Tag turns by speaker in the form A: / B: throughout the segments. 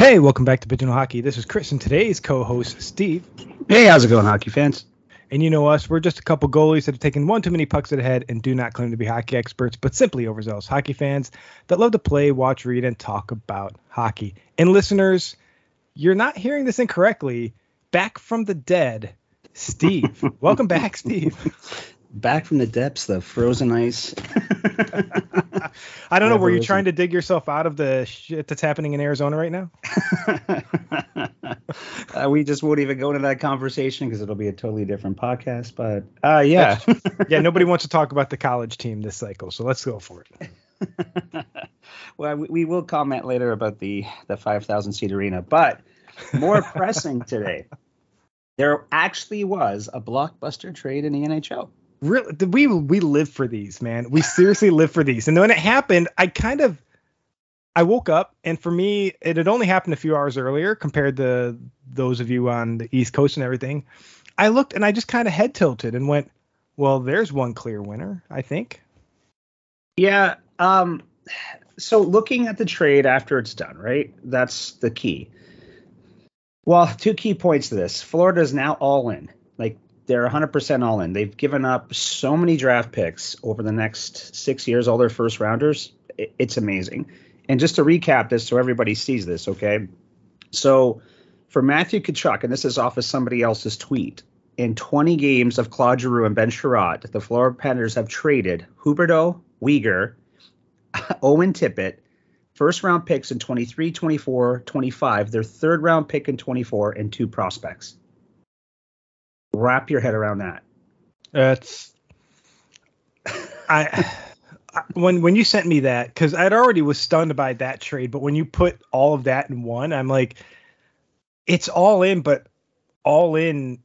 A: Hey, welcome back to Pigeonhole Hockey. This is Chris and today's co-host Steve.
B: Hey, how's it going, hockey fans?
A: And you know us, we're just a couple goalies that have taken one too many pucks to the head and do not claim to be hockey experts, but simply overzealous hockey fans that love to play, watch, read, and talk about hockey. And listeners, you're not hearing this incorrectly. Back from the dead, Steve. welcome back, Steve.
B: Back from the depths, the frozen ice.
A: I don't know. Were you trying to dig yourself out of the shit that's happening in Arizona right now?
B: uh, we just won't even go into that conversation because it'll be a totally different podcast. But uh, yeah,
A: Yeah, nobody wants to talk about the college team this cycle, so let's go for it.
B: well, we, we will comment later about the the 5,000 seat arena. But more pressing today, there actually was a blockbuster trade in the NHL.
A: Really we we live for these man we seriously live for these and when it happened i kind of i woke up and for me it had only happened a few hours earlier compared to those of you on the east coast and everything i looked and i just kind of head tilted and went well there's one clear winner i think
B: Yeah. Um, so looking at the trade after it's done, right? That's the key. Well, two key points to this. Florida is now all in. Like they're 100% all in. They've given up so many draft picks over the next six years, all their first rounders. It's amazing. And just to recap this so everybody sees this, okay? So for Matthew Tkachuk, and this is off of somebody else's tweet, in 20 games of Claude Giroux and Ben Chiarot, the Florida Panthers have traded Huberdeau, Weegar, Owen Tippett, first round picks in 23, 24, 25, their third round pick in 24, and two prospects. Wrap your head around that.
A: That's I, when when you sent me that because I'd already was stunned by that trade, but when you put all of that in one, I'm like, it's all in, but all in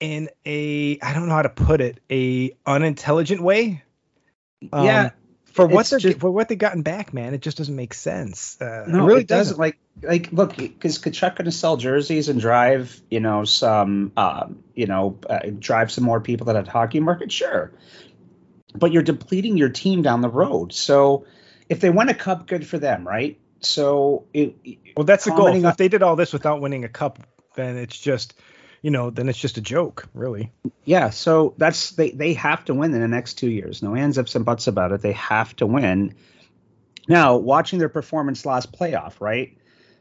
A: in a I don't know how to put it a unintelligent way. Um,
B: yeah,
A: for what they're
B: just-
A: for what they gotten back, man, it just doesn't make sense. Uh,
B: no,
A: it really
B: it doesn't. Like, like, look, because Tkachuk going to sell jerseys and drive, you know, some, um, you know, uh, drive some more people to that hockey market, sure. But you're depleting your team down the road. So if they win a cup, good for them, right? So it,
A: Well, that's the goal.
B: on-
A: If they did all this without winning a cup, then it's just, you know, then it's just a joke, really.
B: Yeah, so that's they they have to win in the next two years. No ands, ifs, and buts about it. They have to win. Now, watching their performance last playoff, right?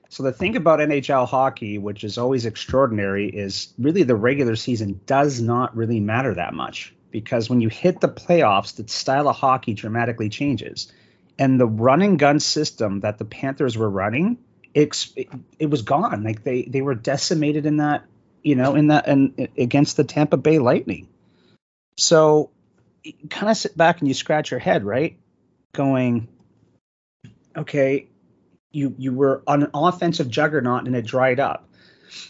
B: So the thing about NHL hockey, which is always extraordinary, is really the regular season does not really matter that much because when you hit the playoffs, the style of hockey dramatically changes. And the run and gun system that the Panthers were running, it, it was gone. Like they they were decimated in that you know, in that and against the Tampa Bay Lightning. So kind of sit back and you scratch your head, right? Going, okay, you you were on an offensive juggernaut and it dried up.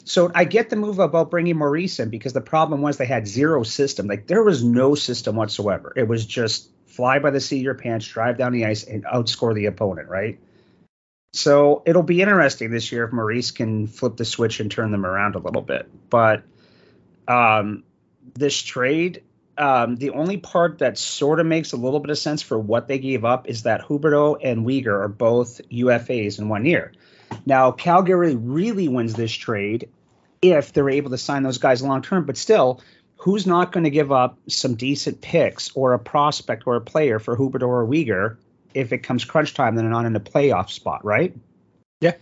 B: So I get the move about bringing Maurice in because the problem was they had zero system. Like there was no system whatsoever. It was just fly by the seat of your pants, drive down the ice, and outscore the opponent, right? So it'll be interesting this year if Maurice can flip the switch and turn them around a little bit. But um, this trade, um, the only part that sort of makes a little bit of sense for what they gave up is that Huberdeau and Weegar are both UFAs in one year. Now, Calgary really wins this trade if they're able to sign those guys long term, but still, who's not going to give up some decent picks or a prospect or a player for Huberdeau or Weegar if it comes crunch time, then they're not in a playoff spot, right?
A: Yeah.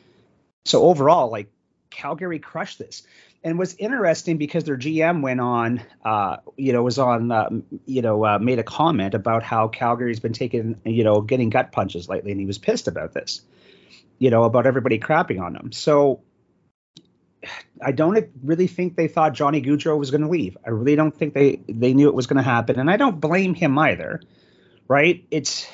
B: So overall, like Calgary crushed this, and was interesting because their GM went on, uh, you know, was on, uh, you know, uh, made a comment about how Calgary's been taking, you know, getting gut punches lately, and he was pissed about this, you know, about everybody crapping on them. So. I don't really think they thought Johnny Gaudreau was going to leave. I really don't think they they knew it was going to happen, and I don't blame him either. Right? It's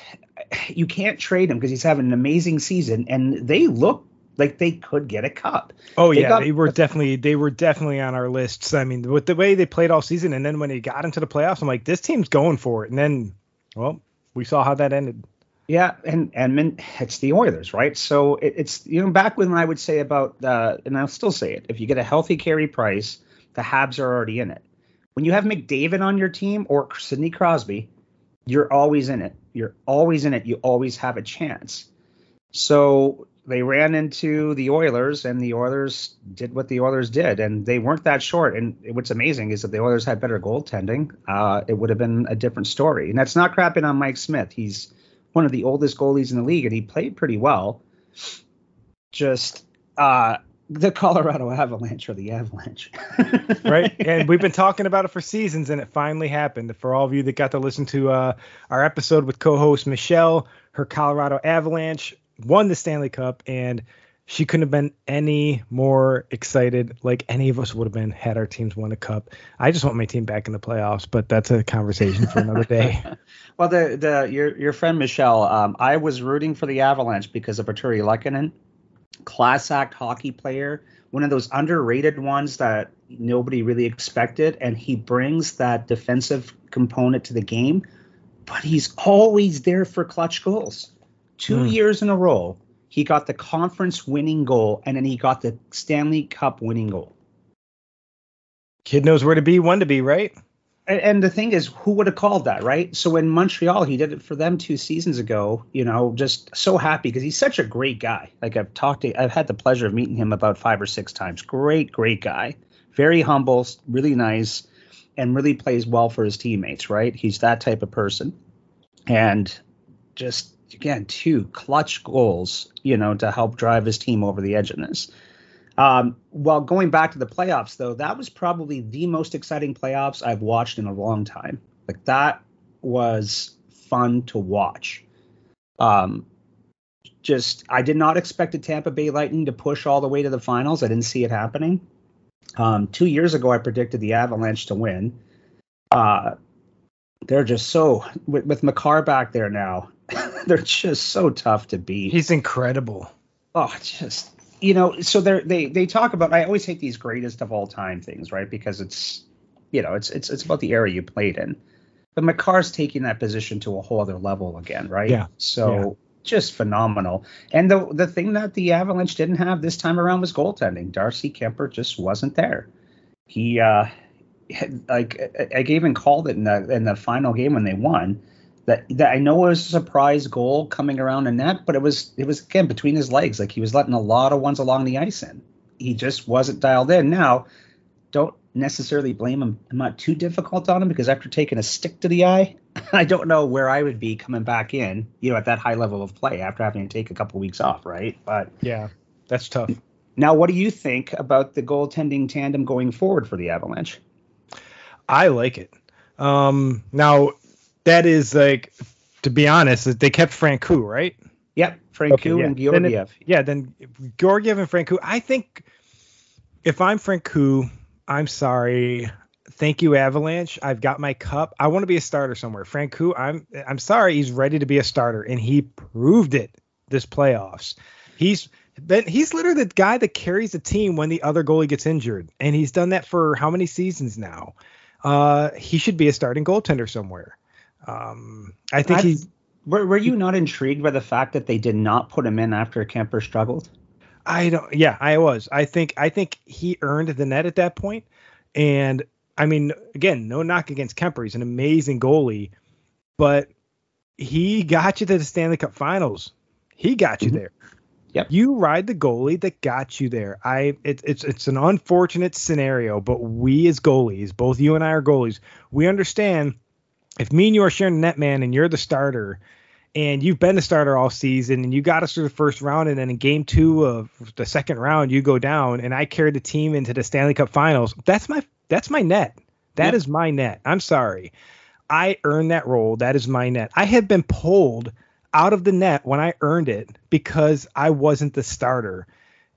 B: you can't trade him because he's having an amazing season, and they look like they could get a cup.
A: Oh
B: They
A: yeah,
B: got-
A: they were definitely they were definitely on our lists. I mean, with the way they played all season, and then when they got into the playoffs, I'm like, this team's going for it. And then, well, we saw how that ended.
B: Yeah, and and it's the Oilers, right? So it, it's you know back when I would say about uh, and I'll still say it. If you get a healthy Carey Price, the Habs are already in it. When you have McDavid on your team or Sidney Crosby, you're always in it. You're always in it. You always have a chance. So they ran into the Oilers, and the Oilers did what the Oilers did, and they weren't that short. And what's amazing is that the Oilers had better goaltending. Uh, it would have been a different story. And that's not crapping on Mike Smith. He's one of the oldest goalies in the league, and he played pretty well. Just uh, the Colorado Avalanche or the Avalanche.
A: right. And we've been talking about it for seasons, and it finally happened. For all of you that got to listen to uh, our episode with co host Michelle, her Colorado Avalanche won the Stanley Cup, and she couldn't have been any more excited like any of us would have been had our teams won a cup. I just want my team back in the playoffs, but that's a conversation for another day.
B: well, the the your your friend Michelle, um, I was rooting for the Avalanche because of Artturi Lehkonen class act hockey player, one of those underrated ones that nobody really expected, and he brings that defensive component to the game. But he's always there for clutch goals. Two mm. years in a row, he got the conference winning goal, and then he got the Stanley Cup winning goal.
A: Kid knows where to be, when to be, right?
B: And the thing is, who would have called that, right? So in Montreal, he did it for them two seasons ago. You know, just so happy because he's such a great guy. Like I've talked to, I've had the pleasure of meeting him about five or six times. Great, great guy. Very humble, really nice, and really plays well for his teammates. Right? He's that type of person, and just again, two clutch goals. You know, to help drive his team over the edge in this. Um, well, going back to the playoffs, though, that was probably the most exciting playoffs I've watched in a long time. Like that was fun to watch. Um, just I did not expect the Tampa Bay Lightning to push all the way to the finals. I didn't see it happening. Um, two years ago, I predicted the Avalanche to win. Uh, they're just so with, with Makar back there now. they're just so tough to beat.
A: He's incredible.
B: Oh, just you know, so they they they talk about. I always hate these greatest of all time things, right? Because it's you know it's it's it's about the era you played in. But Makar's taking that position to a whole other level again, right?
A: Yeah.
B: So
A: yeah.
B: just phenomenal. And the the thing that the Avalanche didn't have this time around was goaltending. Darcy Kuemper just wasn't there. He uh like I even called it in the in the final game when they won that that I know it was a surprise goal coming around the net, but it was it was again between his legs. Like he was letting a lot of ones along the ice in. He just wasn't dialed in. Now, don't necessarily blame him. I'm not too difficult on him because after taking a stick to the eye, I don't know where I would be coming back in, you know, at that high level of play after having to take a couple weeks off, right? But
A: yeah, that's tough.
B: Now, what do you think about the goaltending tandem going forward for the Avalanche?
A: I like it. Um, now, that is like, to be honest, they kept Francouz, right?
B: Yep, Francouz okay, yeah. and Georgiev.
A: Then yeah, then Georgiev and Francouz. I think if I'm Francouz, I'm sorry. Thank you, Avalanche. I've got my cup. I want to be a starter somewhere. Francouz, I'm I'm sorry, he's ready to be a starter, and he proved it this playoffs. He's been he's literally the guy that carries the team when the other goalie gets injured, and he's done that for how many seasons now? Uh, he should be a starting goaltender somewhere. Um, I think I've, he's.
B: Were, were you not intrigued by the fact that they did not put him in after Kuemper struggled?
A: I don't. Yeah, I was. I think. I think he earned the net at that point, and I mean, again, no knock against Kuemper. He's an amazing goalie, but he got you to the Stanley Cup Finals. He got you mm-hmm. there.
B: Yep.
A: You ride the goalie that got you there. I it, it's it's an unfortunate scenario, but we as goalies, both you and I are goalies, we understand if me and you are sharing the net man and you're the starter and you've been the starter all season and you got us through the first round and then in game two of the second round you go down and I carried the team into the Stanley Cup finals, that's my that's my net. That yep. is my net. I'm sorry. I earned that role. That is my net. I had been pulled out of the net when I earned it because I wasn't the starter.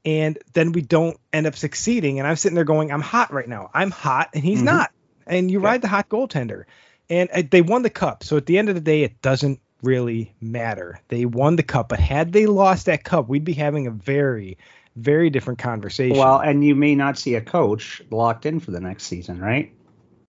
A: And then we don't end up succeeding. And I'm sitting there going, I'm hot right now. I'm hot and he's mm-hmm. not. And you ride the hot goaltender and uh, they won the cup. So at the end of the day, it doesn't really matter. They won the cup, but had they lost that cup, we'd be having a very, very different conversation.
B: Well, and you may not see a coach locked in for the next season, right?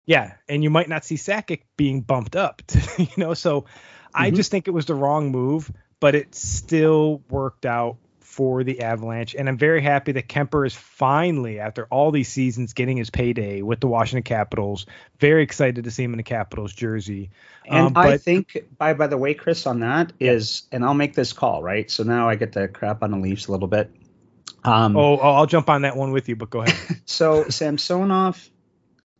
A: Yeah, and you might not see Sakic being bumped up, to, you know. So mm-hmm. I just think it was the wrong move, but it still worked out for the Avalanche, and I'm very happy that Kuemper is finally, after all these seasons, getting his payday with the Washington Capitals. Very excited to see him in the Capitals jersey.
B: And um, but, I think, by by the way, Chris, on that is, and I'll make this call right. So now I get to crap on the Leafs a little bit.
A: Um, oh, oh, I'll jump on that one with you, but go ahead.
B: so Samsonov,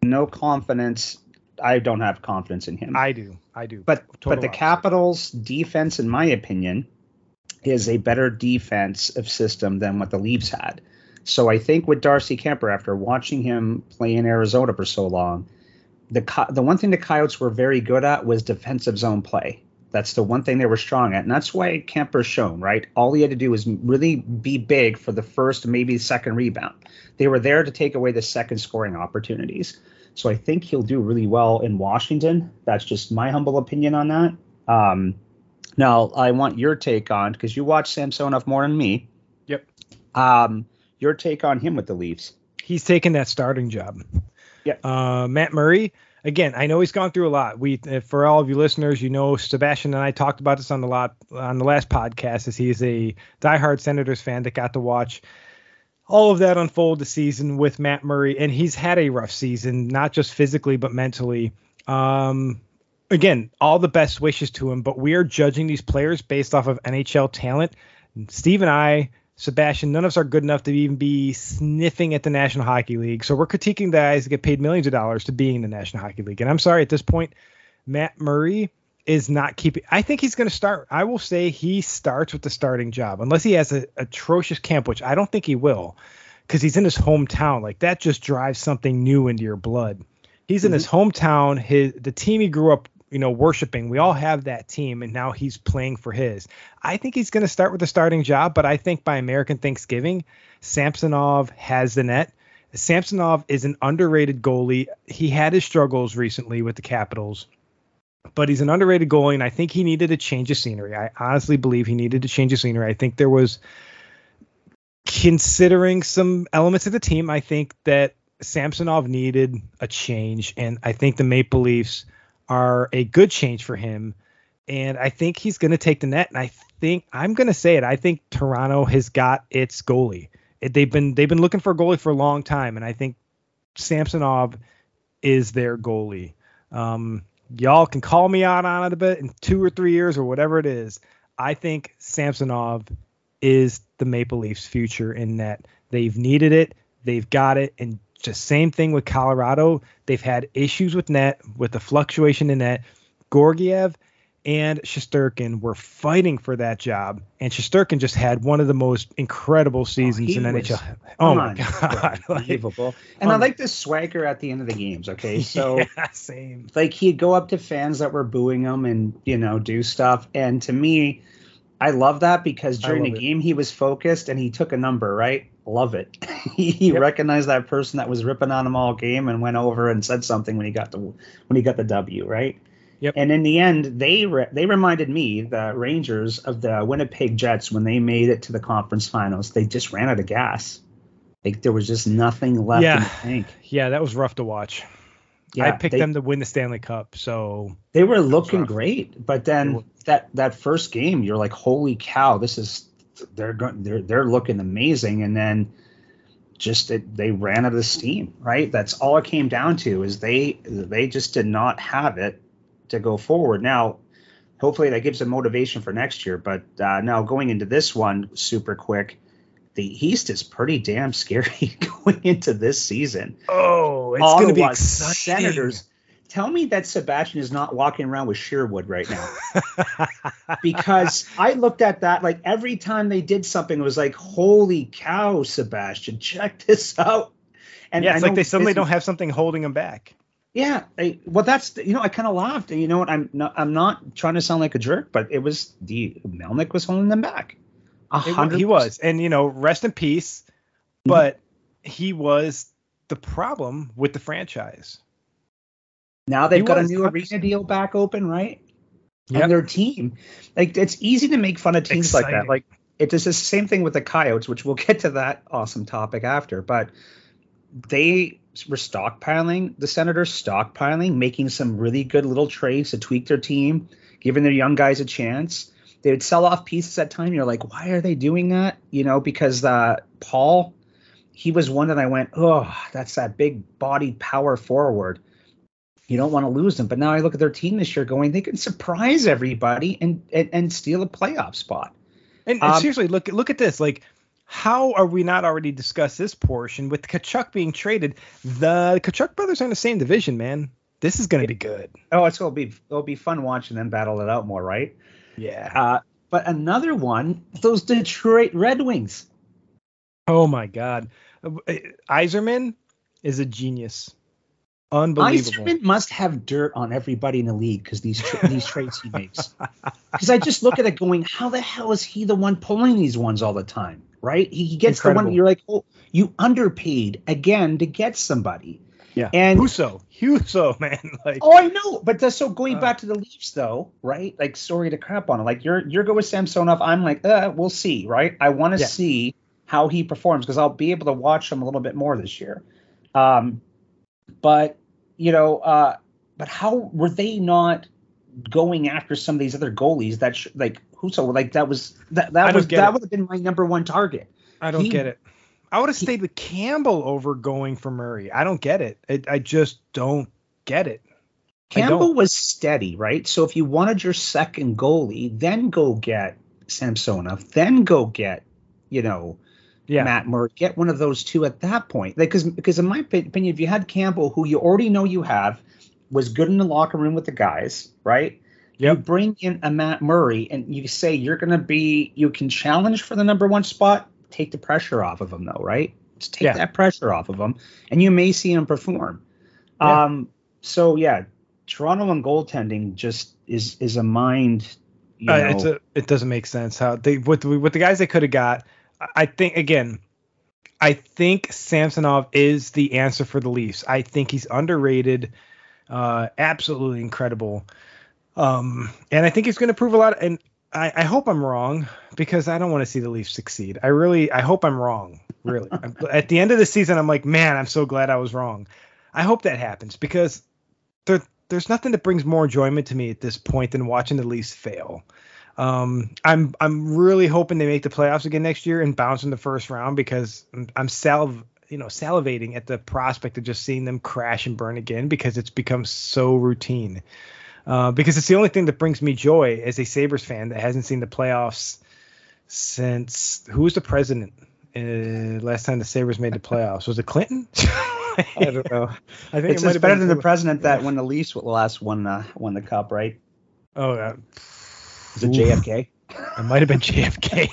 B: no confidence. I don't have confidence in him.
A: I do. I do.
B: But Total but the opposite. Capitals' defense, in my opinion, is a better defensive system than what the Leafs had. So I think with Darcy Kuemper, after watching him play in Arizona for so long, the the one thing the Coyotes were very good at was defensive zone play. That's the one thing they were strong at, and that's why Kuemper's shown right. All he had to do was really be big for the first, maybe second rebound. They were there to take away the second scoring opportunities. So I think he'll do really well in Washington. That's just my humble opinion on that. Um, now I want your take on because you watch Samsonov more than me.
A: Yep.
B: Um, your take on him with the Leafs.
A: He's taking that starting job.
B: Yeah.
A: Uh, Matt Murray again, I know he's gone through a lot. We, uh, for all of you listeners, you know, Sebastian and I talked about this on the lot on the last podcast, as he's a diehard Senators fan that got to watch all of that unfold the season with Matt Murray, and he's had a rough season, not just physically but mentally. Um, again, all the best wishes to him, but we are judging these players based off of NHL talent. Steve and I Sebastian, none of us are good enough to even be sniffing at the National Hockey League. So we're critiquing the guys that get paid millions of dollars to being in the National Hockey League. And I'm sorry, at this point, Matt Murray is not keeping. I think he's going to start. I will say he starts with the starting job, unless he has an atrocious camp, which I don't think he will, because he's in his hometown. Like that just drives something new into your blood. He's in mm-hmm. his hometown. His the team he grew up you know, worshiping. We all have that team, and now he's playing for his. I think he's going to start with the starting job, but I think by American Thanksgiving, Samsonov has the net. Samsonov is an underrated goalie. He had his struggles recently with the Capitals, but he's an underrated goalie, and I think he needed a change of scenery. I honestly believe he needed to change of scenery. I think there was, considering some elements of the team, I think that Samsonov needed a change, and I think the Maple Leafs – are a good change for him. And I think he's going to take the net. And I think I'm going to say it. I think Toronto has got its goalie. It, they've been they've been looking for a goalie for a long time, and I think Samsonov is their goalie. Um, y'all can call me out on it a bit in two or three years or whatever it is. I think Samsonov is the Maple Leafs' future in that They've needed it, they've got it, and just same thing with Colorado. They've had issues with net, with the fluctuation in net. Georgiev and Shesterkin were fighting for that job, and Shesterkin just had one of the most incredible oh, seasons oh, in was, NHL. Oh my god,
B: unbelievable! and um, I like the swagger at the end of the games. Okay, so
A: yeah, same.
B: Like he'd go up to fans that were booing him and you know do stuff, and to me, I love that because during the game he was focused and he took a number, right? Love it. he yep. recognized that person that was ripping on him all game and went over and said something when he got the when he got the W, right?
A: Yep.
B: And in the end, they re- they reminded me, the Rangers of the Winnipeg Jets when they made it to the conference finals. They just ran out of gas. Like there was just nothing left
A: yeah.
B: in the tank.
A: Yeah, that was rough to watch. Yeah, I picked they, them to win the Stanley Cup, so
B: they were looking great. But then that that first game, you're like, holy cow, this is they're going they're they're looking amazing, and then just it, they ran out of steam. Right, that's all it came down to is they they just did not have it to go forward. Now, hopefully that gives them motivation for next year. But uh, now going into this one, super quick the East is pretty damn scary going into this season.
A: Oh, it's going to be exciting.
B: Senators. Tell me that Sebastian is not walking around with Sheerwood right now. because I looked at that like every time they did something, it was like, holy cow, Sebastian, check this out.
A: And yeah, it's like they suddenly don't have something holding them back.
B: Yeah, I, well, that's you know I kind of laughed, and you know what? I'm not I'm not trying to sound like a jerk, but it was the Melnyk was holding them back.
A: It, he was, and you know, rest in peace. Mm-hmm. But he was the problem with the franchise.
B: Now they've he got a new arena deal back open, right? Yep. And their team, like it's easy to make fun of teams Exciting. like that. Like it's just the same thing with the Coyotes, which we'll get to that awesome topic after. But they were stockpiling the Senators, stockpiling, making some really good little trades to tweak their team, giving their young guys a chance they would sell off pieces at time. You're like, why are they doing that? You know, because uh, Paul, he was one that I went, oh, that's that big bodied power forward. You don't want to lose them. But now I look at their team this year, going, they can surprise everybody and and, and steal a playoff spot.
A: And, and um, seriously, look look at this. Like, how are we not already discussed this portion with Tkachuk being traded? The Tkachuk brothers are in the same division, man. This is going to be good.
B: Oh, it's going to be it'll be fun watching them battle it out more, right?
A: Yeah.
B: Uh, but another one, those Detroit Red Wings.
A: Oh my God, Yzerman is a genius. Unbelievable.
B: Yzerman must have dirt on everybody in the league because these tra- these trades he makes. Because I just look at it going, how the hell is he the one pulling these ones all the time? Right? He, he gets Incredible. the one you're like, oh, you underpaid again to get somebody.
A: Yeah. And Husso, Husso, man.
B: Like, oh, I know, but the, so going uh, back to the Leafs, though, right? Like, sorry to crap on it. Like, you're you're going with Samsonov. I'm like, uh, we'll see, right? I want to yeah. see how he performs because I'll be able to watch him a little bit more this year. Um, but you know, uh, but how were they not going after some of these other goalies that sh- like Husso? Like that was that that was that would have been my number one target.
A: I don't he, get it. I would have stayed with Campbell over going for Murray. I don't get it. it I just don't get it.
B: Campbell was steady, right? So if you wanted your second goalie, then go get Samsonov, then go get, you know, yeah. Matt Murray. Get one of those two at that point. Because like, because in my opinion, if you had Campbell, who you already know you have, was good in the locker room with the guys, right? Yep. You bring in a Matt Murray and you say you're going to be, you can challenge for the number one spot, take the pressure off of him though, right? Just take yeah. that pressure off of him, and you may see him perform. Yeah. Um, so yeah, Toronto and goaltending just is is a mind.
A: You uh, it's a, it doesn't make sense how they with with the guys they could have got. I think again, I think Samsonov is the answer for the Leafs. I think he's underrated, uh, absolutely incredible, um, and I think he's going to prove a lot. And I, I, hope I'm wrong because I don't want to see the Leafs succeed. I really, I hope I'm wrong. Really, at the end of the season, I'm like, man, I'm so glad I was wrong. I hope that happens because there, there's nothing that brings more enjoyment to me at this point than watching the Leafs fail. Um, I'm, I'm really hoping they make the playoffs again next year and bounce in the first round because I'm, I'm salv, you know, salivating at the prospect of just seeing them crash and burn again because it's become so routine. Uh, because it's the only thing that brings me joy as a Sabres fan that hasn't seen the playoffs since who was the president uh, last time the Sabres made the playoffs? Was it Clinton?
B: I don't know. I think it's, it better than the president that when the Leafs last won uh, won the cup, right?
A: Oh, uh,
B: is it JFK?
A: It might have been JFK.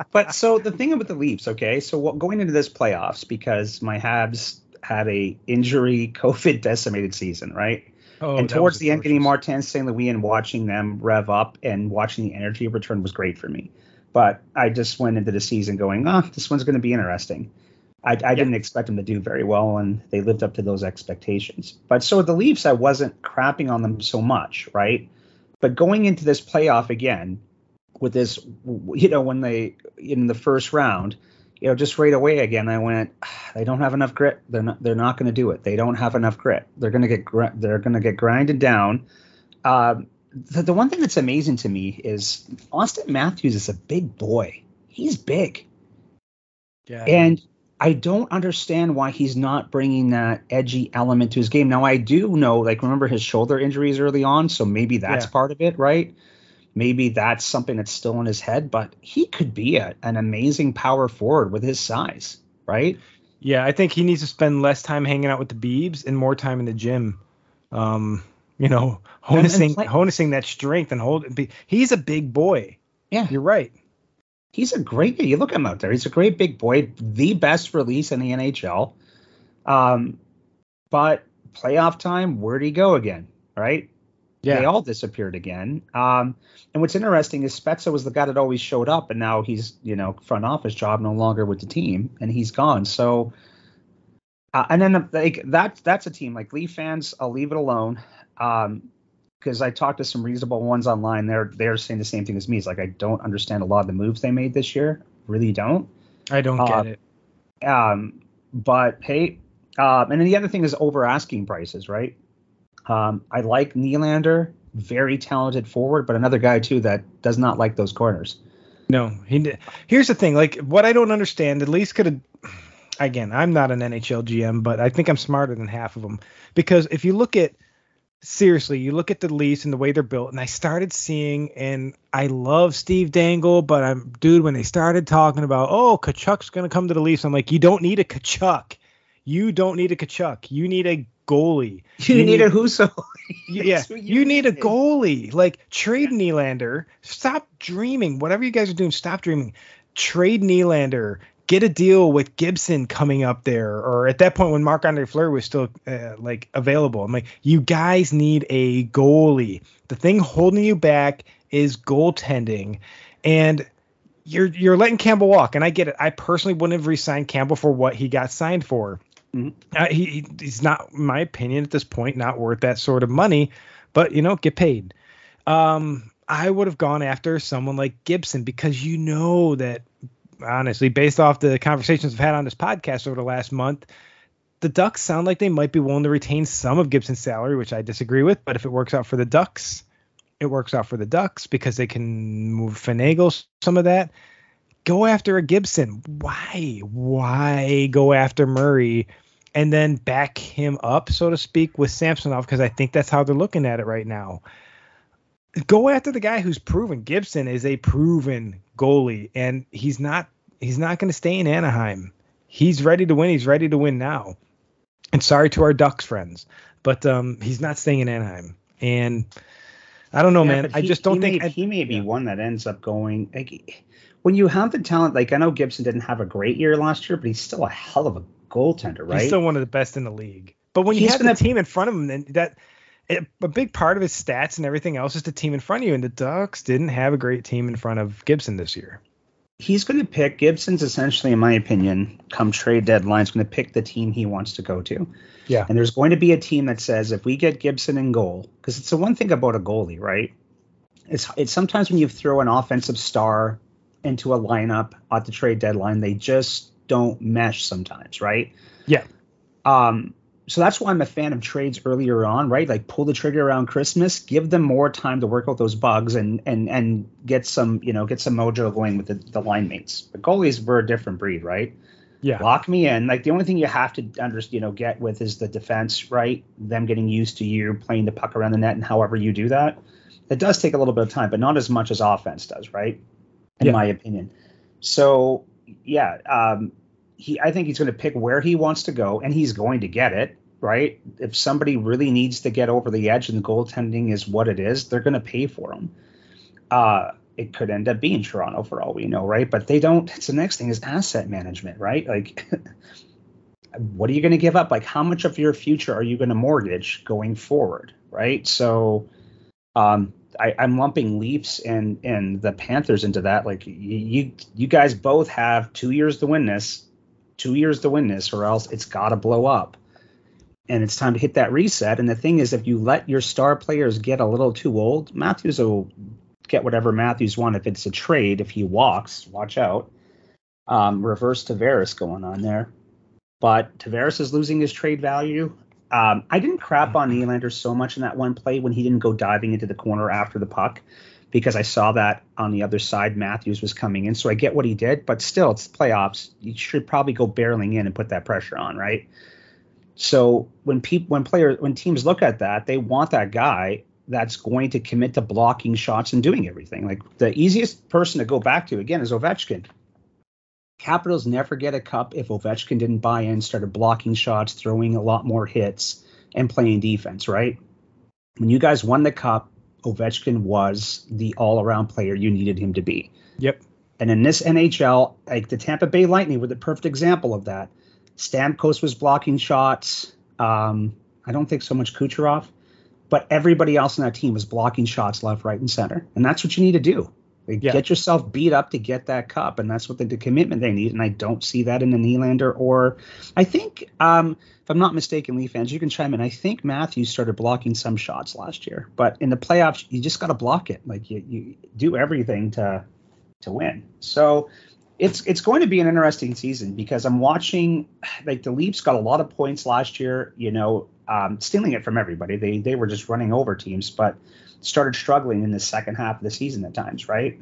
B: but so the thing about the Leafs, okay, so what, going into this playoffs because my Habs had a injury COVID decimated season, right? Oh, and towards the end, getting Martin St. Louis and watching them rev up and watching the energy return was great for me. But I just went into the season going, oh, this one's going to be interesting. I, I yeah. didn't expect them to do very well, and they lived up to those expectations. But so the Leafs, I wasn't crapping on them so much, right? But going into this playoff again with this, you know, when they in the first round, you know, just right away again, I went, they don't have enough grit. They're not. They're not going to do it. They don't have enough grit. They're going to get. They're going to get grinded down. Um, the, the one thing that's amazing to me is Auston Matthews is a big boy. He's big. Yeah. And I don't understand why he's not bringing that edgy element to his game. Now I do know, like, remember his shoulder injuries early on, so maybe that's yeah. part of it, right? maybe that's something that's still in his head, but he could be a, an amazing power forward with his size, right?
A: Yeah, I think he needs to spend less time hanging out with the Beebs and more time in the gym. Um, you know, harnessing harnessing that strength and hold. He's a big boy.
B: Yeah,
A: you're right.
B: He's a great. Guy. You look at him out there. He's a great big boy. The best release in the NHL. Um, but playoff time, where'd he go again? Right? Yeah. They all disappeared again. Um, and what's interesting is Spezza was the guy that always showed up, and now he's, you know, front office job no longer with the team, and he's gone. So, uh, and then like that, that's a team like Leaf fans. I'll leave it alone. Um, because I talked to some reasonable ones online. They're they're saying the same thing as me. It's like I don't understand a lot of the moves they made this year. Really don't.
A: I don't uh, get
B: it. Um, but hey, um, and then the other thing is over asking prices, right? Um, I like Nylander, very talented forward, but another guy too that does not like those corners.
A: No, he. Here's the thing. Like what I don't understand. At least could have. Again, I'm not an NHL GM, but I think I'm smarter than half of them because if you look at seriously, you look at the Leafs and the way they're built, and I started seeing, and I love Steve Dangle, but I'm, dude, when they started talking about, oh, Tkachuk's gonna come to the Leafs, I'm like, you don't need a Tkachuk. You don't need a Tkachuk. You need a goalie.
B: You, you need, need, a Husso.
A: yeah, you, you need a goalie. Like trade yeah. Nylander. Stop dreaming. Whatever you guys are doing, stop dreaming. Trade Nylander. Get a deal with Gibson coming up there, or at that point when Marc Andre Fleury was still uh, like available. I'm like, you guys need a goalie. The thing holding you back is goaltending, and you're you're letting Campbell walk. And I get it. I personally wouldn't have re-signed Campbell for what he got signed for Mm-hmm. Uh, he, he's not, in my opinion, at this point, not worth that sort of money. But you know, get paid. Um, I would have gone after someone like Gibson because you know that, honestly, based off the conversations I've had on this podcast over the last month, the Ducks sound like they might be willing to retain some of Gibson's salary, which I disagree with. But if it works out for the Ducks, it works out for the Ducks because they can move finagle some of that. Go after a Gibson. Why? Why go after Murray and then back him up, so to speak, with Samsonov because I think that's how they're looking at it right now. Go after the guy who's proven. Gibson is a proven goalie, and he's not he's not going to stay in Anaheim. He's ready to win. He's ready to win now. And sorry to our Ducks friends, but um, he's not staying in Anaheim. And I don't know, yeah, man. He, I just don't think
B: may, he may be yeah. one that ends up going. Like, when you have the talent, like I know Gibson didn't have a great year last year, but he's still a hell of a goaltender, right?
A: He's still one of the best in the league. But when you have the team in front of him, then that it, a big part of his stats and everything else is the team in front of you. And the Ducks didn't have a great team in front of Gibson this year.
B: He's going to pick Gibson's essentially, in my opinion, come trade deadline, is going to pick the team he wants to go to.
A: Yeah.
B: And there's going to be a team that says if we get Gibson in goal, because it's the one thing about a goalie, right? It's it's sometimes when you throw an offensive star into a lineup at the trade deadline, they just don't mesh sometimes, right?
A: Yeah.
B: Um, so that's why I'm a fan of trades earlier on, right? Like pull the trigger around Christmas, give them more time to work out those bugs and and and get some, you know, get some mojo going with the, the line mates. The goalies were a different breed, right?
A: Yeah.
B: Lock me in. Like the only thing you have to under, you know, get with is the defense, right? Them getting used to you playing the puck around the net and however you do that. It does take a little bit of time, but not as much as offense does, right? In yeah. my opinion. So yeah, um, he I think he's going to pick where he wants to go, and he's going to get it right. If somebody really needs to get over the edge and the goaltending is what it is, they're going to pay for them. Uh, it could end up being Toronto for all we know, right? But they don't. It's the next thing is asset management, right? Like, what are you going to give up? Like, how much of your future are you going to mortgage going forward, right? So, um, I, am lumping Leafs and and the Panthers into that. Like you you guys both have two years to win this, two years to win this, or else it's got to blow up. And it's time to hit that reset. And the thing is, if you let your star players get a little too old, Matthews will get whatever Matthews wants. If it's a trade, if he walks, watch out. Um, reverse Tavares going on there. But Tavares is losing his trade value. Um, I didn't crap on Nylander so much in that one play when he didn't go diving into the corner after the puck because I saw that on the other side Matthews was coming in. So I get what he did, but still, it's playoffs. You should probably go barreling in and put that pressure on, right? So when people, when players, when teams look at that, they want that guy that's going to commit to blocking shots and doing everything. Like the easiest person to go back to again is Ovechkin. Capitals never get a cup if Ovechkin didn't buy in, started blocking shots, throwing a lot more hits, and playing defense, right? When you guys won the cup, Ovechkin was the all-around player you needed him to be.
A: Yep.
B: And in this NHL, like the Tampa Bay Lightning were the perfect example of that. Stamkos was blocking shots. Um, I don't think so much Kucherov, but everybody else in that team was blocking shots left, right, and center. And that's what you need to do. Like, yeah. Get yourself beat up to get that cup, and that's what the, the, commitment they need. And I don't see that in the Nylander or I think, um, if I'm not mistaken, Leaf fans, you can chime in. I think Matthews started blocking some shots last year, but in the playoffs, you just got to block it. Like you, you do everything to to win. So it's it's going to be an interesting season because I'm watching like the Leafs got a lot of points last year. You know, um, stealing it from everybody. They they were just running over teams, but started struggling in the second half of the season at times, right?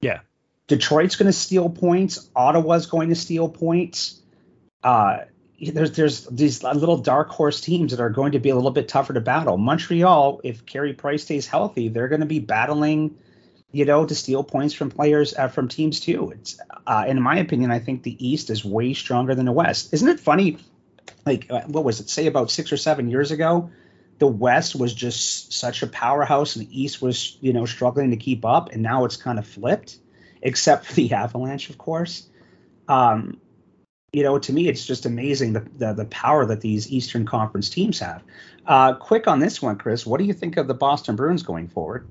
A: Yeah.
B: Detroit's going to steal points. Ottawa's going to steal points. Uh, there's there's these little dark horse teams that are going to be a little bit tougher to battle. Montreal, if Carey Price stays healthy, they're going to be battling, you know, to steal points from players uh, from teams too. It's uh, in my opinion, I think the East is way stronger than the West. Isn't it funny? Like uh, what was it? Say about six or seven years ago, the West was just such a powerhouse, and the East was you know struggling to keep up, and now it's kind of flipped, except for the Avalanche, of course. Um, you know, to me, it's just amazing the, the, the power that these Eastern Conference teams have. Uh, quick on this one, Chris. What do you think of the Boston Bruins going forward?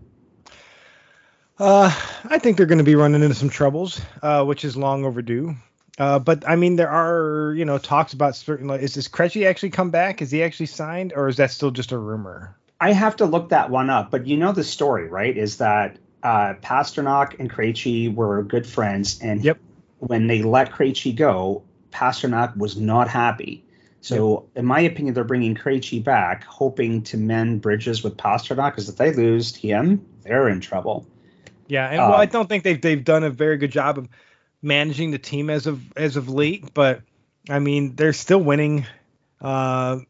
A: Uh, I think they're going to be running into some troubles, uh, which is long overdue. Uh, but I mean, there are you know talks about certain. Like, is this Krejci actually come back? Is he actually signed, or is that still just a rumor?
B: I have to look that one up. But you know the story, right? Is that uh, Pastrnak and Krejci were good friends, and
A: yep.
B: when they let Krejci go, Pastrnak was not happy. So, yep. in my opinion, they're bringing Krejci back, hoping to mend bridges with Pastrnak, because if they lose him, they're in trouble.
A: Yeah, and well, I um, don't think they've they've done a very good job of managing the team as of as of late. But I mean, they're still winning. Uh,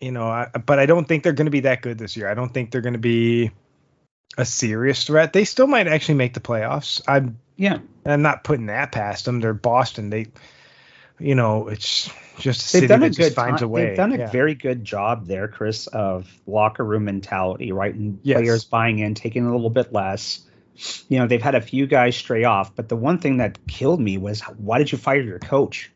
A: you know, I, but I don't think they're going to be that good this year. I don't think they're going to be a serious threat. They still might actually make the playoffs. I'm
B: yeah.
A: I'm not putting that past them. They're Boston. They you know, it's just a city that just finds a way.
B: They've done a
A: yeah.
B: very good job there, Chris, of locker room mentality, right? And
A: yes.
B: players buying in, taking a little bit less. You know, they've had a few guys stray off, but the one thing that killed me was why did you fire your coach?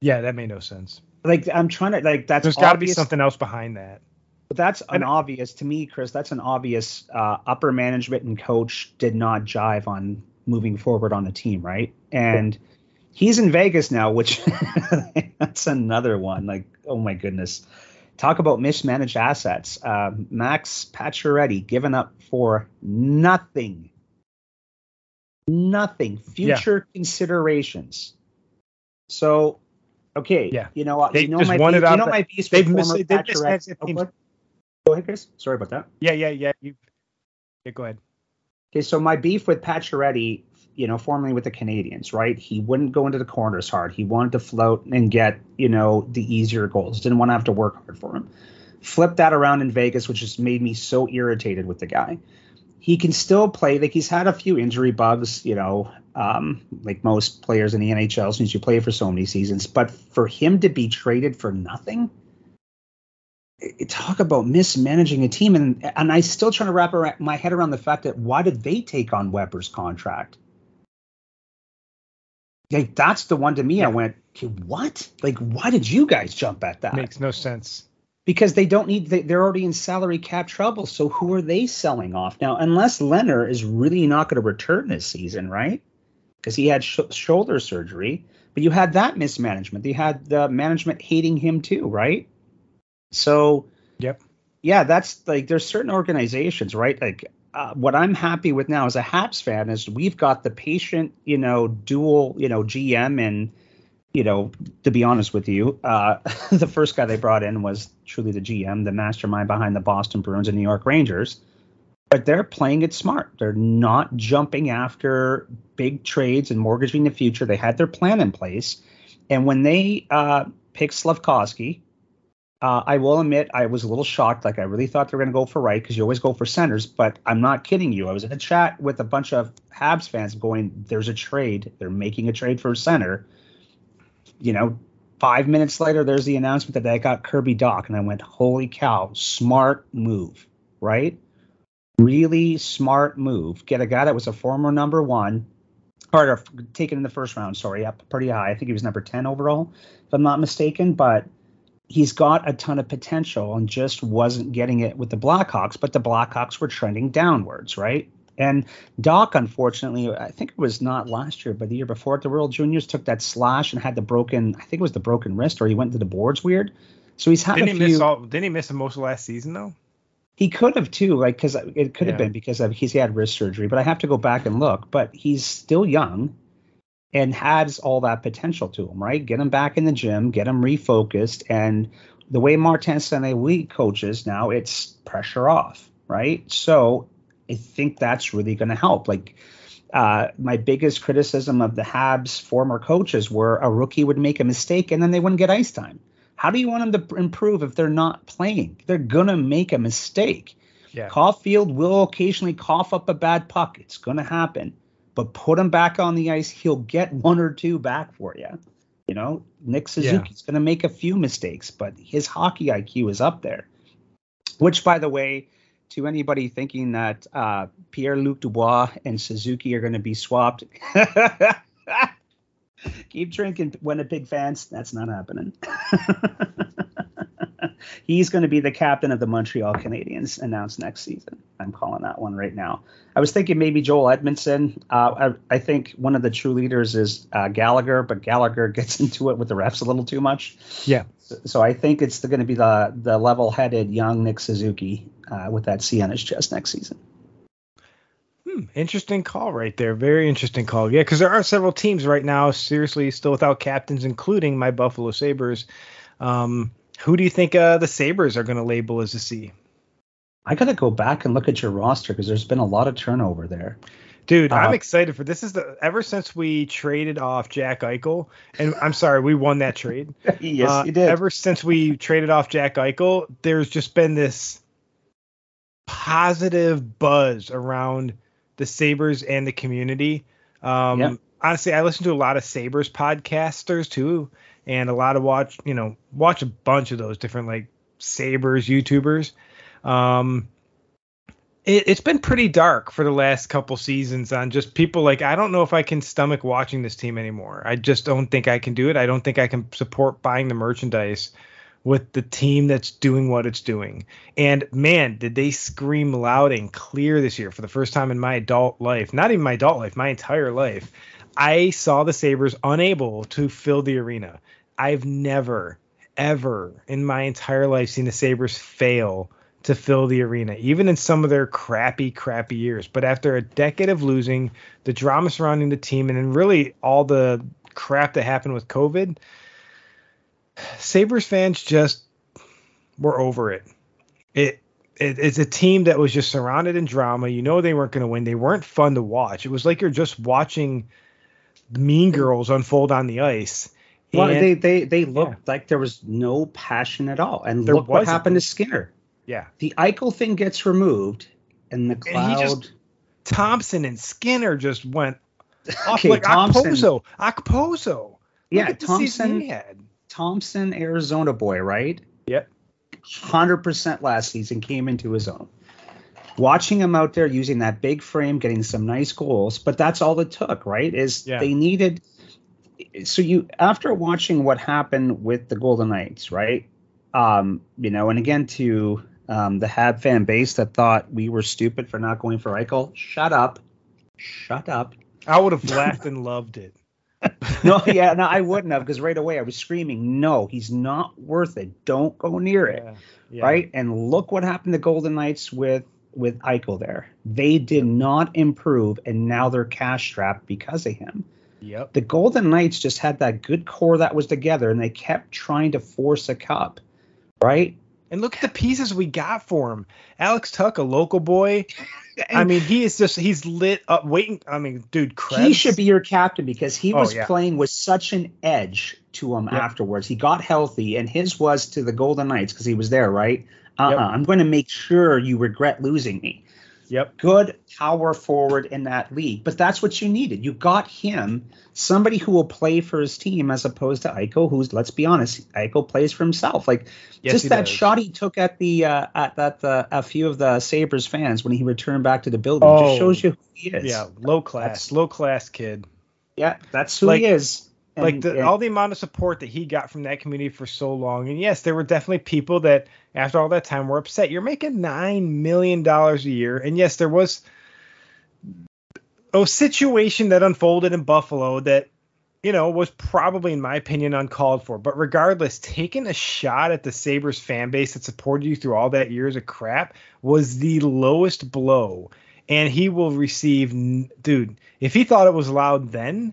A: Yeah, that made no sense.
B: Like I'm trying to like that's
A: there's got to be something else behind that.
B: But that's an obvious to me, Chris. That's an obvious uh, upper management and coach did not jive on moving forward on the team, right? And he's in Vegas now, which that's another one. Like, oh my goodness. Talk about mismanaged assets. Uh, Max Pacioretty given up for nothing. Nothing. Future yeah. considerations. So, okay.
A: Yeah.
B: You know,
A: they
B: you know
A: just
B: my,
A: wanted
B: you
A: out
B: know my beast
A: they've
B: missed,
A: they've
B: Pacioretty. Go ahead, Chris. Sorry about that.
A: Yeah, yeah, yeah. You, yeah, go ahead.
B: Okay, so my beef with Pacioretty you know, formerly with the Canadians, right? He wouldn't go into the corners hard. He wanted to float and get, you know, the easier goals. Didn't want to have to work hard for him. Flip that around in Vegas, which just made me so irritated with the guy. He can still play. Like he's had a few injury bugs, you know, um, like most players in the NHL since you play for so many seasons. But for him to be traded for nothing, talk about mismanaging a team and and I still trying to wrap my head around the fact that why did they take on Weber's contract? Like that's the one to me. Yeah. I went, okay, what? Like, why did you guys jump at that?
A: Makes no sense.
B: Because they don't need. They, they're already in salary cap trouble. So who are they selling off now? Unless Lehner is really not going to return this season, right? Because he had sh- shoulder surgery. But you had that mismanagement. You had the management hating him too, right? So.
A: Yep.
B: Yeah, that's like there's certain organizations, right? Like uh, what I'm happy with now as a Habs fan is we've got the patient, you know, dual, you know, GM and, you know, to be honest with you, uh, the first guy they brought in was truly the GM, the mastermind behind the Boston Bruins and New York Rangers. But they're playing it smart. They're not jumping after big trades and mortgaging the future. They had their plan in place. And when they uh, picked Slafkovsky, uh, I will admit I was a little shocked. Like I really thought they were going to go for right because you always go for centers. But I'm not kidding you. I was in a chat with a bunch of Habs fans going, "There's a trade. They're making a trade for a center." You know, five minutes later, there's the announcement that they got Kirby Dach, and I went, "Holy cow! Smart move, right? Really smart move. Get a guy that was a former number one, or taken in the first round. Sorry, up pretty high. I think he was number ten overall, if I'm not mistaken. But he's got a ton of potential and just wasn't getting it with the Blackhawks, but the Blackhawks were trending downwards, right? And Dach, unfortunately, I think it was not last year, but the year before at the World Juniors, took that slash and had the broken, I think it was the broken wrist, or he went to the boards weird. So he's had
A: didn't
B: a
A: he
B: few.
A: Miss all, didn't he miss most of last season though?
B: He could have too, like because it could have been because of he's had wrist surgery. But I have to go back and look. But he's still young and has all that potential to him, right? Get him back in the gym, get him refocused, and The way Martin St. Louis coaches now, it's pressure off, right? So I think that's really going to help. Like uh, my biggest criticism of the Habs former coaches were a rookie would make a mistake and then they wouldn't get ice time. How do you want them to improve if they're not playing? They're gonna make a mistake. Yeah. Caufield will occasionally cough up a bad puck. It's gonna happen. But put him back on the ice, he'll get one or two back for you. You know, Nick Suzuki's yeah. gonna make a few mistakes, but his hockey IQ is up there. Which, by the way, to anybody thinking that uh, Pierre Luc Dubois and Suzuki are going to be swapped. Keep drinking, Winnipeg fans. That's not happening. He's going to be the captain of the Montreal Canadiens announced next season. I'm calling that one right now. I was thinking maybe Joel Edmundson. Uh, I, I, think one of the true leaders is uh, Gallagher, but Gallagher gets into it with the refs a little too much.
A: Yeah.
B: So, so I think it's going to be the the level-headed young Nick Suzuki uh, with that C on his chest next season.
A: Hmm, interesting call right there. Very interesting call. Yeah, because there are several teams right now seriously still without captains, including my Buffalo Sabres. Um, who do you think uh, the Sabres are going to label as a C?
B: I got to go back and look at your roster because there's been a lot of turnover there.
A: Dude, uh, I'm excited for this. Is the ever since we traded off Jack Eichel, and I'm sorry, we won that trade.
B: yes, uh, you did.
A: Ever since we traded off Jack Eichel, there's just been this positive buzz around the Sabres and the community. Um, yep. Honestly, I listen to a lot of Sabres podcasters too, and a lot of watch, you know, watch a bunch of those different like Sabres YouTubers. Um, it, has been pretty dark for the last couple seasons on just people like I don't know if I can stomach watching this team anymore. I just don't think I can do it. I don't think I can support buying the merchandise with the team that's doing what it's doing. And man, did they scream loud and clear this year for the first time in my adult life. Not even my adult life, my entire life. I saw the Sabres unable to fill the arena. I've never, ever in my entire life seen the Sabres fail to fill the arena, even in some of their crappy, crappy years. But after a decade of losing, the drama surrounding the team, and then really all the crap that happened with COVID, Sabres fans just were over it. It, it it's a team that was just surrounded in drama. You know they weren't going to win. They weren't fun to watch. It was like you're just watching the Mean Girls unfold on the ice
B: well, and, they they they looked yeah. like there was no passion at all. And there look what happened to Skinner.
A: Yeah.
B: The Eichel thing gets removed, and the cloud. And just,
A: Thompson and Skinner just went off okay, like Thompson, Okposo. Okposo.
B: Yeah, Thompson. Thompson, Arizona boy, right?
A: Yep.
B: Hundred percent last season came into his own. Watching him out there using that big frame, getting some nice goals, but that's all it took, right? Is yeah. they needed so you after watching what happened with the Golden Knights, right? Um, you know, and again to um, the Hab fan base that thought we were stupid for not going for Eichel, shut up, shut up.
A: I would have laughed and loved it.
B: no, yeah, no, I wouldn't have because right away I was screaming, no, he's not worth it. Don't go near it. Yeah, yeah. Right? And look what happened to Golden Knights with with Eichel there. They did not improve, and now they're cash strapped because of him.
A: Yep.
B: The Golden Knights just had that good core that was together, and they kept trying to force a cup, right?
A: And look at the pieces we got for him. Alex Tuch, a local boy. I mean, he is just he's lit up waiting. I mean, dude, Krebs.
B: he should be your captain because he oh, was yeah. playing with such an edge to him yep. afterwards. He got healthy, and his was to the Golden Knights because he was there, right? Uh-uh. Yep. I'm going to make sure you regret losing me.
A: Yep.
B: Good power forward in that league. But that's what you needed. You got him, somebody who will play for his team as opposed to Eichel, who's let's be honest, Eichel plays for himself. Like yes, just that does. shot he took at the uh, at that uh, a few of the Sabres fans when he returned back to the building oh, just shows you who he is.
A: Yeah, low class, that's, low class kid.
B: Yeah, that's who like, he is.
A: And, like the, and, all the amount of support that he got from that community for so long, and yes, there were definitely people that after all that time were upset. You're making nine million dollars a year, and yes, there was a situation that unfolded in Buffalo that you know was probably, in my opinion, uncalled for. But regardless, taking a shot at the Sabres fan base that supported you through all that years of crap was the lowest blow. And he will receive, dude. If he thought it was loud then,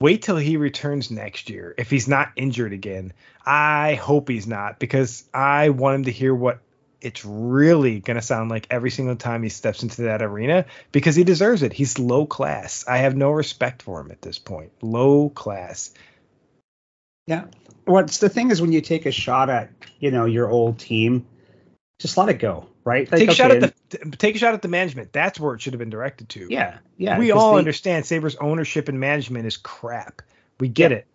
A: wait till he returns next year if he's not injured again. I hope he's not because I want him to hear what it's really going to sound like every single time he steps into that arena because he deserves it. He's low class. I have no respect for him at this point. Low class.
B: Yeah. What's the thing is when you take a shot at, you know, your old team, just let it go, right?
A: Like, take a okay, shot at the take a shot at the management. That's where it should have been directed to.
B: Yeah. Yeah.
A: We all understand Sabres ownership and management is crap. We get yeah. it.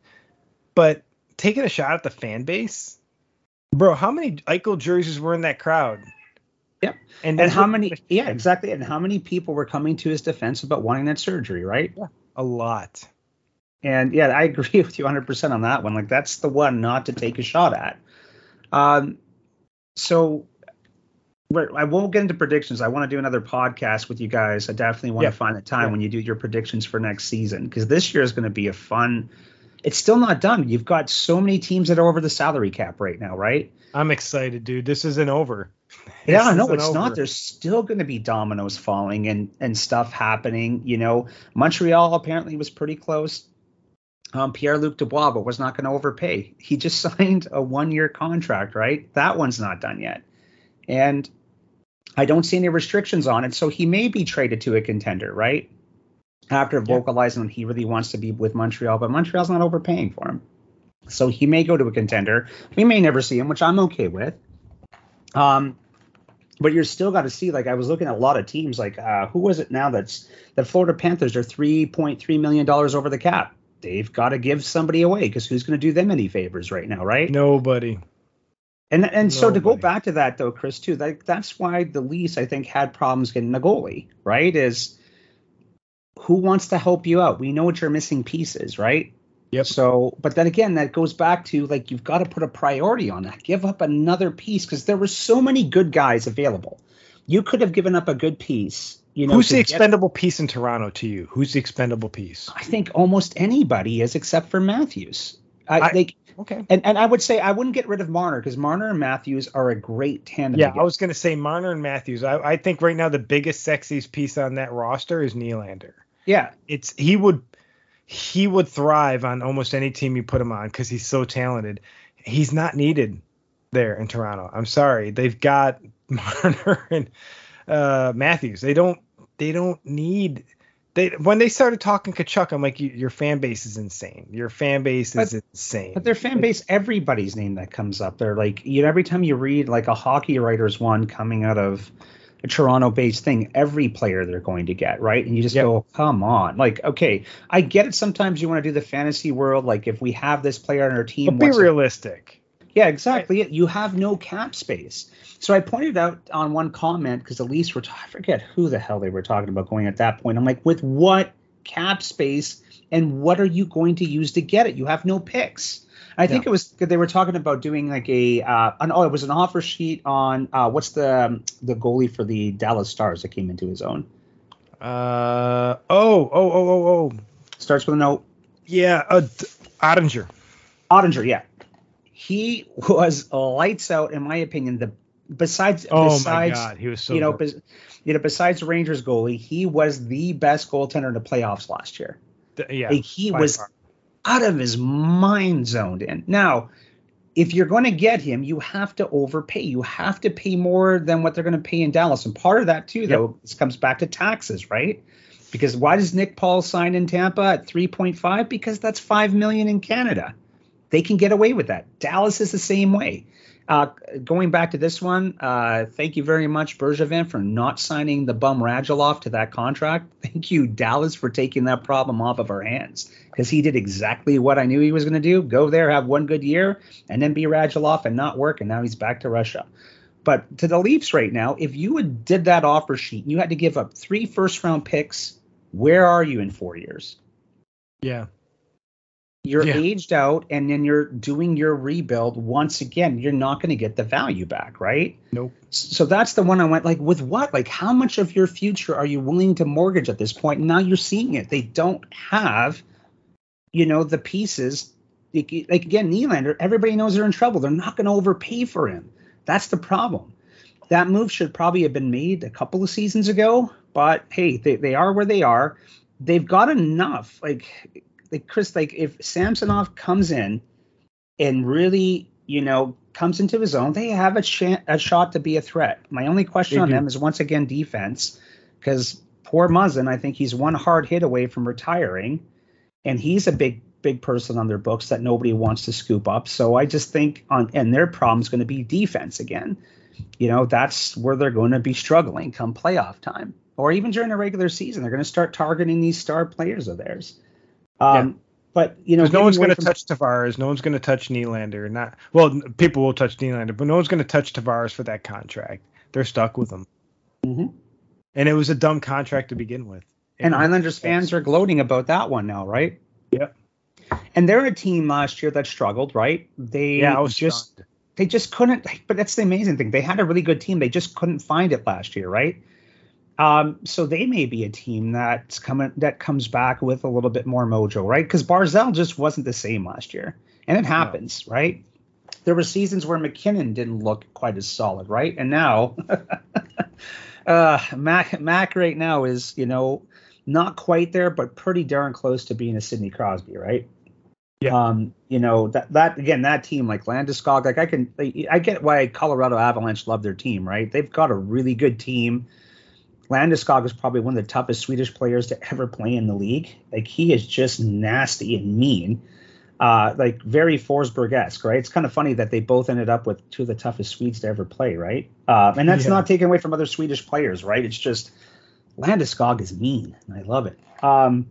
A: But taking a shot at the fan base, Bro, how many Eichel jerseys were in that crowd?
B: Yep. And, and how many? Yeah, exactly. And how many people were coming to his defense about wanting that surgery, right?
A: Yeah, a lot.
B: And yeah, I agree with you 100% on that one. Like that's the one not to take a shot at. Um, so I won't get into predictions. I want to do another podcast with you guys. I definitely want yeah. to find the time yeah. when you do your predictions for next season because this year is going to be a fun it's still not done. You've got so many teams that are over the salary cap right now, right?
A: I'm excited, dude. This isn't over.
B: yeah, no, it's over. not. There's still going to be dominoes falling and and stuff happening. You know, Montreal apparently was pretty close. Um, Pierre Luc Dubois, but was not going to overpay. He just signed a one year contract, right? That one's not done yet, and I don't see any restrictions on it. So he may be traded to a contender, right? after vocalizing he really wants to be with Montreal, but Montreal's not overpaying for him. So he may go to a contender. We may never see him, which I'm okay with. Um, but you're still got to see. Like I was looking at a lot of teams. Like uh, who was it now? That's the Florida Panthers are 3.3 million dollars over the cap. They've got to give somebody away because who's going to do them any favors right now, right?
A: Nobody.
B: And and Nobody. so to go back to that though, Chris, too, like that's why the Leafs I think had problems getting a goalie, right? Is who wants to help you out? We know what your missing pieces, right?
A: Yep.
B: So, but then again, that goes back to like you've got to put a priority on that. Give up another piece because there were so many good guys available. You could have given up a good piece. You know,
A: who's the expendable get, piece in Toronto to you? Who's the expendable piece?
B: I think almost anybody is, except for Matthews. I, I think. Okay. And and I would say I wouldn't get rid of Marner because Marner and Matthews are a great tandem.
A: Yeah. I was going to say Marner and Matthews. I, I think right now the biggest, sexiest piece on that roster is Nylander.
B: Yeah,
A: it's he would he would thrive on almost any team you put him on because he's so talented. He's not needed there in Toronto. I'm sorry, they've got Marner and uh, Matthews. They don't they don't need they when they started talking Tkachuk, I'm like, your fan base is insane. Your fan base is but, insane.
B: But their fan base, everybody's name that comes up, they're like, you know, every time you read like a hockey writer's one coming out of a Toronto-based thing every player they're going to get, right? And you just yep. go, come on, like, okay, I get it. Sometimes you want to do the fantasy world, like if we have this player on our team,
A: but be realistic.
B: It? Yeah, exactly. Right. You have no cap space. So I pointed out on one comment because the Leafs were, t- I forget who the hell they were talking about going at that point. I'm like, with what cap space and what are you going to use to get it? You have no picks. I think yeah. it was they were talking about doing like a uh, an, oh it was an offer sheet on uh, what's the um, the goalie for the Dallas Stars that came into his own.
A: Uh oh oh oh oh oh.
B: Starts with a note.
A: Yeah, uh, Oettinger.
B: Oettinger, yeah. He was lights out, in my opinion. The besides
A: oh
B: besides
A: my God, he was so
B: you know bes, you know besides Rangers goalie, he was the best goaltender in the playoffs last year.
A: The, yeah,
B: like he was far out of his mind zoned in. Now, if you're going to get him, you have to overpay. You have to pay more than what they're going to pay in Dallas. And part of that too, though, this comes back to taxes, right? Because why does Nick Paul sign in Tampa at 3.5? Because that's five million in Canada. They can get away with that. Dallas is the same way. Uh, going back to this one, uh, thank you very much, Bergevin, for not signing the bum Radulov to that contract. Thank you, Dallas, for taking that problem off of our hands because he did exactly what I knew he was going to do: go there, have one good year, and then be Radulov and not work, and now he's back to Russia. But to the Leafs right now, if you had did that offer sheet, and you had to give up three first round picks. Where are you in four years?
A: Yeah,
B: you're yeah. aged out and then you're doing your rebuild once again you're not going to get the value back right?
A: Nope.
B: So that's the one i went like with what? Like how much of your future are you willing to mortgage at this point? Now you're seeing it. They don't have you know the pieces. Like, like again Nylander everybody knows they're in trouble. They're not going to overpay for him. That's the problem. That move should probably have been made a couple of seasons ago but hey they, they are where they are. They've got enough like like Chris, like if Samsonov comes in and really, you know, comes into his own, they have a, sh- a shot to be a threat. My only question
A: They
B: on
A: do.
B: them is once again defense, because poor Muzzin, I think he's one hard hit away from retiring, and he's a big big person on their books that nobody wants to scoop up. So I just think on and their problem's going to be defense again. You know, that's where they're going to be struggling come playoff time, or even during the regular season. They're going to start targeting these star players of theirs. Um, But you know,
A: no one's going to
B: from-
A: touch Tavares. No one's going to touch Nylander. Not well, people will touch Nylander, but no one's going to touch Tavares for that contract. They're stuck with him,
B: Mhm.
A: and it was a dumb contract to begin with.
B: And
A: It-
B: Islanders fans are gloating about that one now, right?
A: Yep.
B: And they're a team last year that struggled, right? They
A: yeah, I was
B: just
A: stunned.
B: they just couldn't. But that's the amazing thing. They had a really good team. They just couldn't find it last year, right? Um, so they may be a team that's coming that comes back with a little bit more mojo, right? Because Barzal just wasn't the same last year, and it happens, right? There were seasons where MacKinnon didn't look quite as solid, right? And now, uh, Mac Mac right now is you know not quite there, but pretty darn close to being a Sidney Crosby, right?
A: Yeah.
B: Um, you know that that again that team like Landeskog, like I can I get why Colorado Avalanche love their team, right? They've got a really good team. Landeskog is probably one of the toughest Swedish players to ever play in the league. Like he is just nasty and mean. Uh, like very Forsberg-esque, right? It's kind of funny that they both ended up with two of the toughest Swedes to ever play, right? Uh, and that's
A: Yeah.
B: not taken away from other Swedish players, right? It's just Landeskog is mean, and I love it. Um,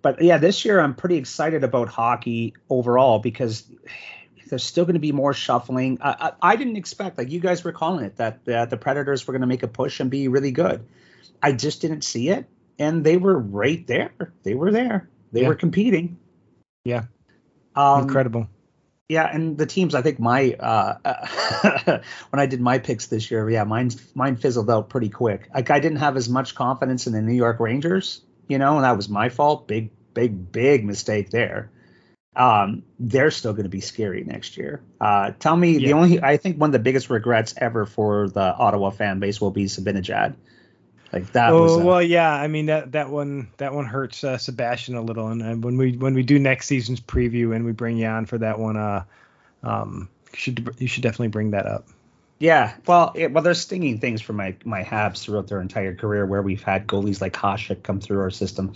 B: but yeah, this year I'm pretty excited about hockey overall because there's still going to be more shuffling. I, I, I didn't expect, like you guys were calling it, that uh, the Predators were going to make a push and be really good. I just didn't see it, and they were right there. They were there. They
A: Yeah.
B: were competing.
A: Yeah.
B: Um,
A: Incredible.
B: yeah, and the teams, I think my uh, when I did my picks this year, yeah, mine mine fizzled out pretty quick. Like I didn't have as much confidence in the New York Rangers, you know, and that was my fault. Big, big, big mistake there. Um, they're still going to be scary next year. Uh, tell me the only I think one of the biggest regrets ever for the Ottawa fan base will be Zibanejad. Like that was
A: Oh
B: uh,
A: well, yeah. I mean that that one that one hurts uh, Sebastian a little, and, and when we when we do next season's preview and we bring you on for that one, uh, um, you should you should definitely bring that up.
B: Yeah, well, it, well, there's stinging things for my my Habs throughout their entire career, where we've had goalies like Hasek come through our system,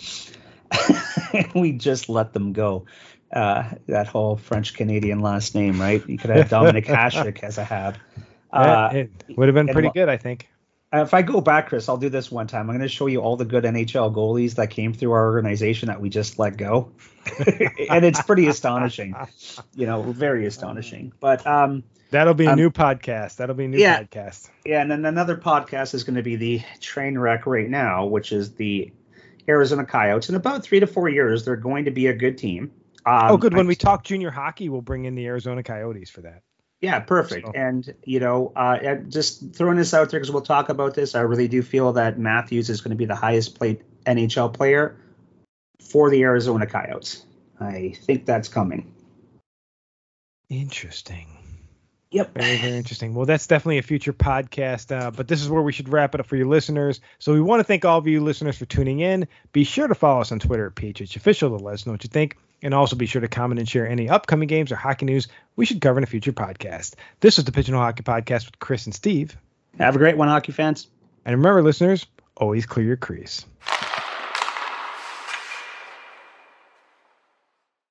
B: and we just let them go. Uh, that whole French Canadian last name, right? You could have Dominic Hasek as a Hab. Uh,
A: it would have been pretty good, I think.
B: Uh, if I go back, Chris, I'll do this one time. I'm going to show you all the good NHL goalies that came through our organization that we just let go, and it's pretty astonishing. You know, very astonishing. But um,
A: That'll be a
B: Um,
A: new podcast. That'll be a new
B: yeah.
A: podcast.
B: Yeah, and then another podcast is going to be the train wreck right now, which is the Arizona Coyotes. In about three to four years, they're going to be a good team. Um,
A: oh, good. When
B: I-
A: we talk junior hockey, we'll bring in the Arizona Coyotes for that.
B: yeah, perfect.
A: So-
B: And you know, uh, and just throwing this out there because we'll talk about this. I really do feel that Matthews is going to be the highest played NHL player for the Arizona Coyotes. I think that's coming.
A: Interesting.
B: Yep.
A: Very, very interesting. Well, that's definitely a future podcast. Uh, but this is where we should wrap it up for you listeners. So we want to thank all of you listeners for tuning in. Be sure to follow us on Twitter at PHH Official to let us know what you think. And also be sure to comment and share any upcoming games or hockey news we should cover in a future podcast. This is the Pigeonhole Hockey Podcast with Chris and Steve.
B: Have a great one, hockey fans.
A: And remember, listeners, always clear your crease.